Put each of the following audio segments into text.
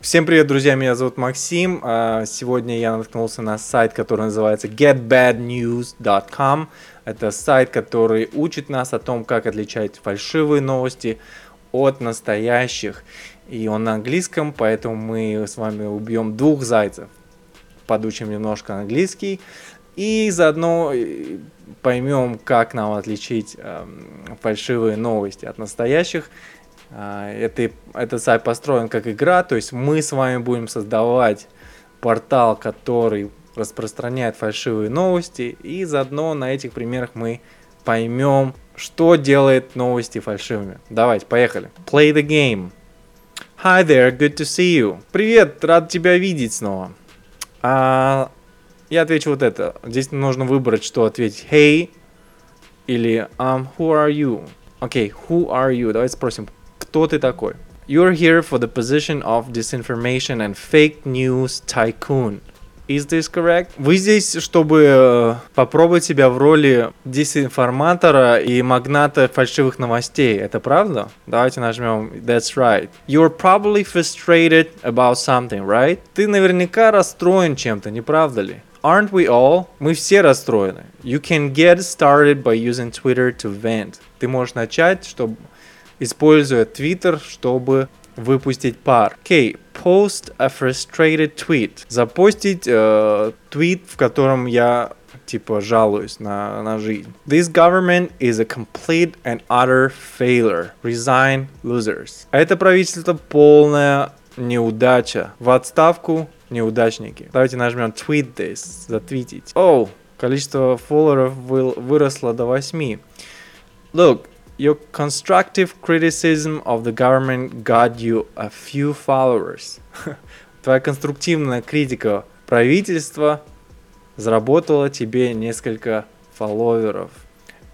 Всем привет, друзья, меня зовут Максим. А, Сегодня я наткнулся на сайт, который называется getbadnews.com. Это сайт, который учит нас о том, как отличать фальшивые новости от настоящих. И он на английском, поэтому мы с вами убьем двух зайцев. Подучим немножко английский и заодно э, поймем, как нам отличить эм, фальшивые новости от настоящих. А, Это, этот сайт построен как игра, то есть мы с вами будем создавать портал, который распространяет фальшивые новости, и заодно на этих примерах мы поймем, что делает новости фальшивыми. Давайте, поехали. Play the game. Hi there, good to see you. Привет, рад тебя видеть снова. А, я отвечу вот это. Здесь нужно выбрать, что ответить. Hey или um, who are you? Окей, okay, who are you? Давайте спросим, кто ты такой? You're here for the position of disinformation and fake news tycoon. Is this correct? Вы здесь, чтобы э, попробовать себя в роли дезинформатора и магната фальшивых новостей. Это правда? Давайте нажмем That's right. You're probably frustrated about something, right? Ты наверняка расстроен чем-то, не правда ли? Aren't we all? Мы все расстроены. You can get started by using Twitter to vent. Ты можешь начать, чтобы используя Twitter, чтобы выпустить пар. Okay, post a frustrated tweet. Запостить э, твит, в котором я типа жалуюсь на, на жизнь. This government is a complete and utter failure. Resign losers. Это правительство полная неудача. В отставку неудачники. Давайте нажмем tweet this, затвитить. О, oh, количество фолловеров выросло до 8. Look, Your constructive criticism of the government got you a few followers. Твоя конструктивная критика правительства заработала тебе несколько фолловеров.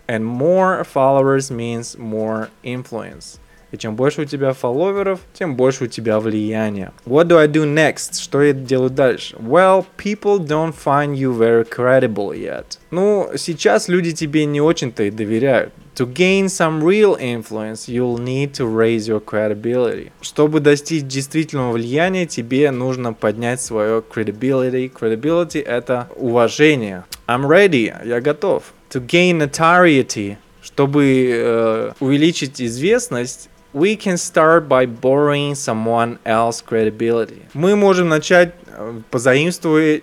And more followers means more influence. И чем больше у тебя фолловеров, тем больше у тебя влияния. What do I do next? Что я делаю дальше? Well, people don't find you very credible yet. Ну, сейчас люди тебе не очень-то и доверяют. To gain some real influence, you'll need to raise your credibility. Чтобы достичь действительного влияния, тебе нужно поднять свое credibility. Credibility — это уважение. I'm ready, я готов. To gain notoriety, чтобы э, увеличить известность, we can start by borrowing someone else credibility. Мы можем начать э, позаимствуя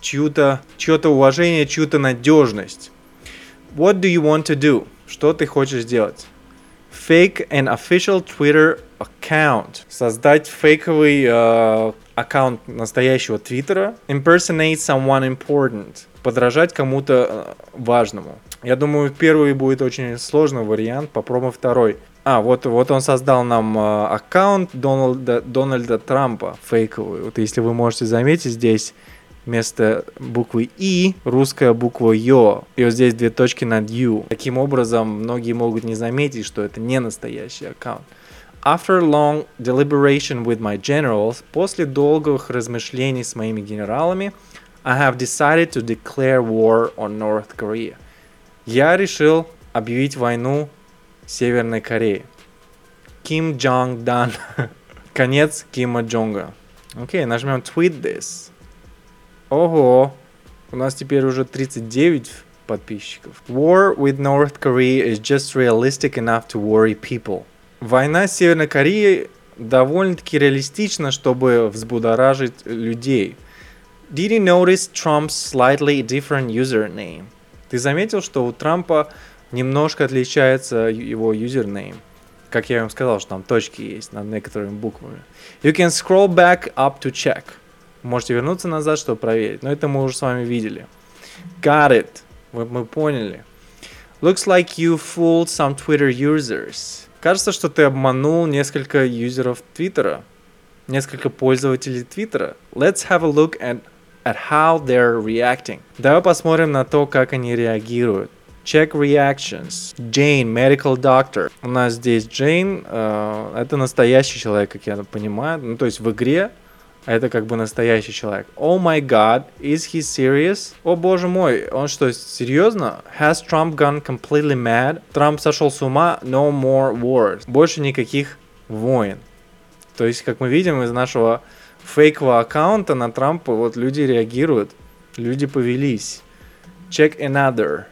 чью-то, чье-то уважение, чью-то надежность. What do you want to do? Что ты хочешь сделать? Fake an official Twitter account. Создать фейковый э, аккаунт настоящего Твиттера. Impersonate someone important. Подражать кому-то э, важному. Я думаю, первый будет очень сложный вариант. Попробуем второй. А, вот, вот он создал нам э, аккаунт Дональда, Дональда Трампа фейковый. Вот если вы можете заметить здесь вместо буквы И русская буква Ё. И вот здесь две точки над Ю. Таким образом, многие могут не заметить, что это не настоящий аккаунт. After long deliberation with my generals, после долгих размышлений с моими генералами, I have decided to declare war on North Korea. Я решил объявить войну Северной Корее. Ким Джонг Дан. Конец Кима Джонга. Окей, okay, нажмем tweet this. Ого, у нас теперь уже 39 подписчиков. War with North Korea is just realistic enough to worry people. Война с Северной Кореей довольно-таки реалистична, чтобы взбудоражить людей. Did you notice Trump's slightly different username? Ты заметил, что у Трампа немножко отличается его юзернейм? Как я вам сказал, что там точки есть над некоторыми буквами. You can scroll back up to check. Можете вернуться назад, чтобы проверить. Но это мы уже с вами видели. Got it. Мы, мы поняли. Looks like you fooled some Twitter users. Кажется, что ты обманул несколько юзеров Твиттера. Несколько пользователей Твиттера. Let's have a look at, at how they're reacting. Давай посмотрим на то, как они реагируют. Check reactions. Jane, medical doctor. У нас здесь Джейн. Э, это настоящий человек, как я понимаю. Ну, то есть в игре это как бы настоящий человек. Oh my god, is he serious? О боже мой, он что, серьезно? Has Trump gone completely mad? Трамп сошел с ума? No more wars. Больше никаких войн. То есть, как мы видим из нашего фейкового аккаунта на Трампа вот люди реагируют, люди повелись. Check another.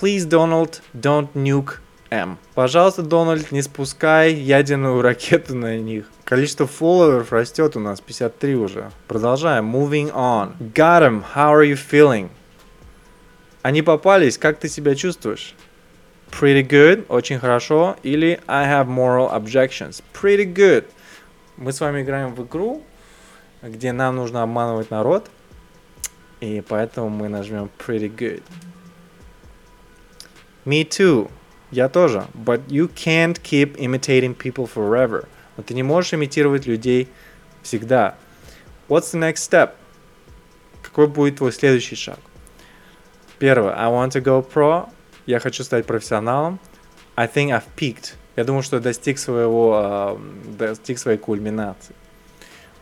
Please, Donald, don't nuke M. Пожалуйста, Дональд, не спускай ядерную ракету на них. Количество фолловеров растет у нас, 53 уже. Продолжаем. Moving on. Got him. How are you feeling? Они попались, как ты себя чувствуешь? Pretty good, очень хорошо. Или I have moral objections. Pretty good. Мы с вами играем в игру, где нам нужно обманывать народ. И поэтому мы нажмем pretty good. Me too. Я тоже. But you can't keep imitating people forever. Но ты не можешь имитировать людей всегда. What's the next step? Какой будет твой следующий шаг? Первое. I want to go pro. Я хочу стать профессионалом. I think I've peaked. Я думаю, что я достиг своего, э, достиг своей кульминации.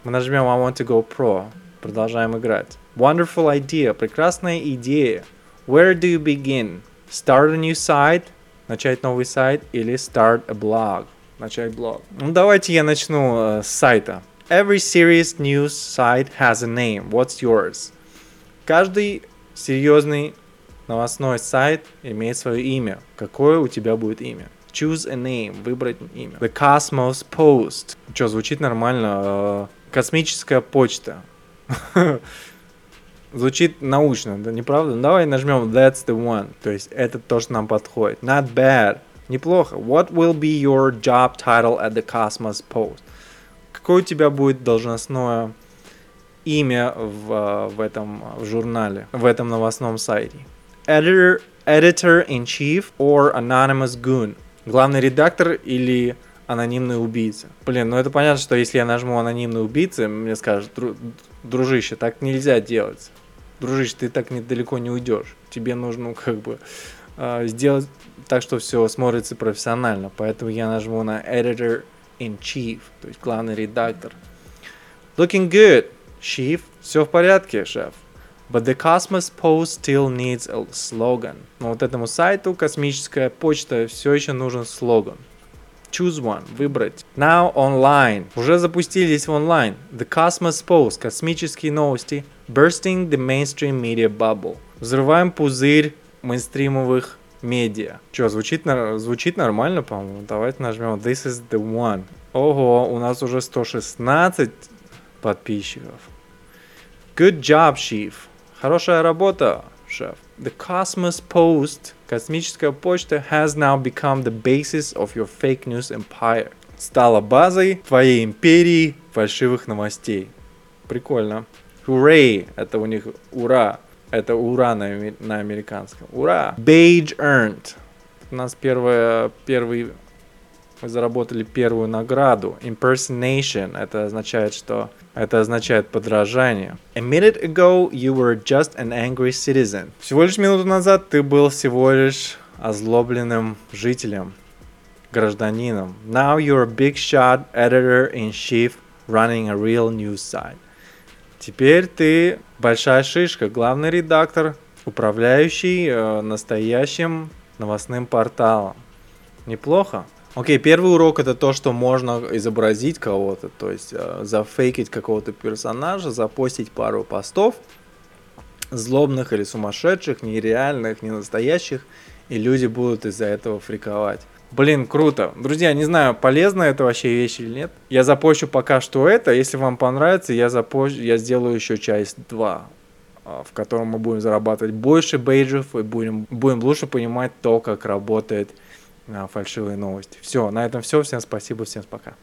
Мы нажмем I want to go pro. Продолжаем играть. Wonderful idea. Прекрасная идея. Where do you begin? Start a new site. Начать новый сайт или start a blog. Начать блог. Ну давайте я начну э, с сайта. Every serious news site has a name. What's yours? Каждый серьезный новостной сайт имеет свое имя. Какое у тебя будет имя? Choose a name. Выбрать имя. The Cosmos Post. Что, звучит нормально. Э, космическая почта. Звучит научно, да не правда? Ну, давай нажмем That's the one. То есть это то, что нам подходит. Not bad. Неплохо. What will be your job title at the Cosmos Post? Какое у тебя будет должностное имя в, в этом в журнале, в этом новостном сайте? Editor, editor in chief or anonymous goon? Главный редактор или анонимный убийца? Блин, ну это понятно, что если я нажму анонимный убийца, мне скажут, дружище, так нельзя делать. Дружище, ты так недалеко не уйдешь. Тебе нужно как бы э, сделать так, что все смотрится профессионально. Поэтому я нажму на Editor in Chief, то есть главный редактор. Looking good, Chief. Все в порядке, шеф. But the Cosmos Post still needs a slogan. Но вот этому сайту космическая почта все еще нужен слоган. Choose one. Выбрать. Now online. Уже запустились в онлайн. The Cosmos Post. Космические новости. Bursting the mainstream media bubble. Взрываем пузырь мейнстримовых медиа. Че, звучит, звучит нормально, по-моему. Давайте нажмем This is the one. Ого, у нас уже 116 подписчиков. Good job, Chief. Хорошая работа, шеф. The Cosmos Post, космическая почта, has now become the basis of your fake news empire. Стала базой твоей империи фальшивых новостей. Прикольно. Hooray! Это у них ура. Это ура на, на американском. Ура! Beige earned. У нас первое, первый мы заработали первую награду. Impersonation. Это означает, что это означает подражание. A minute ago you were just an angry citizen. Всего лишь минуту назад ты был всего лишь озлобленным жителем, гражданином. Now you're a big shot editor-in-chief running a real news site. Теперь ты большая шишка, главный редактор, управляющий э, настоящим новостным порталом. Неплохо. Окей, okay, первый урок это то, что можно изобразить кого-то, то есть э, зафейкить какого-то персонажа, запостить пару постов, злобных или сумасшедших, нереальных, не настоящих, и люди будут из-за этого фриковать. Блин, круто. Друзья, не знаю, полезно это вообще вещь или нет. Я запущу пока что это. Если вам понравится, я, запущу, я сделаю еще часть 2 а, в котором мы будем зарабатывать больше бейджев и будем, будем лучше понимать то, как работает фальшивые новости. Все, на этом все. Всем спасибо, всем пока.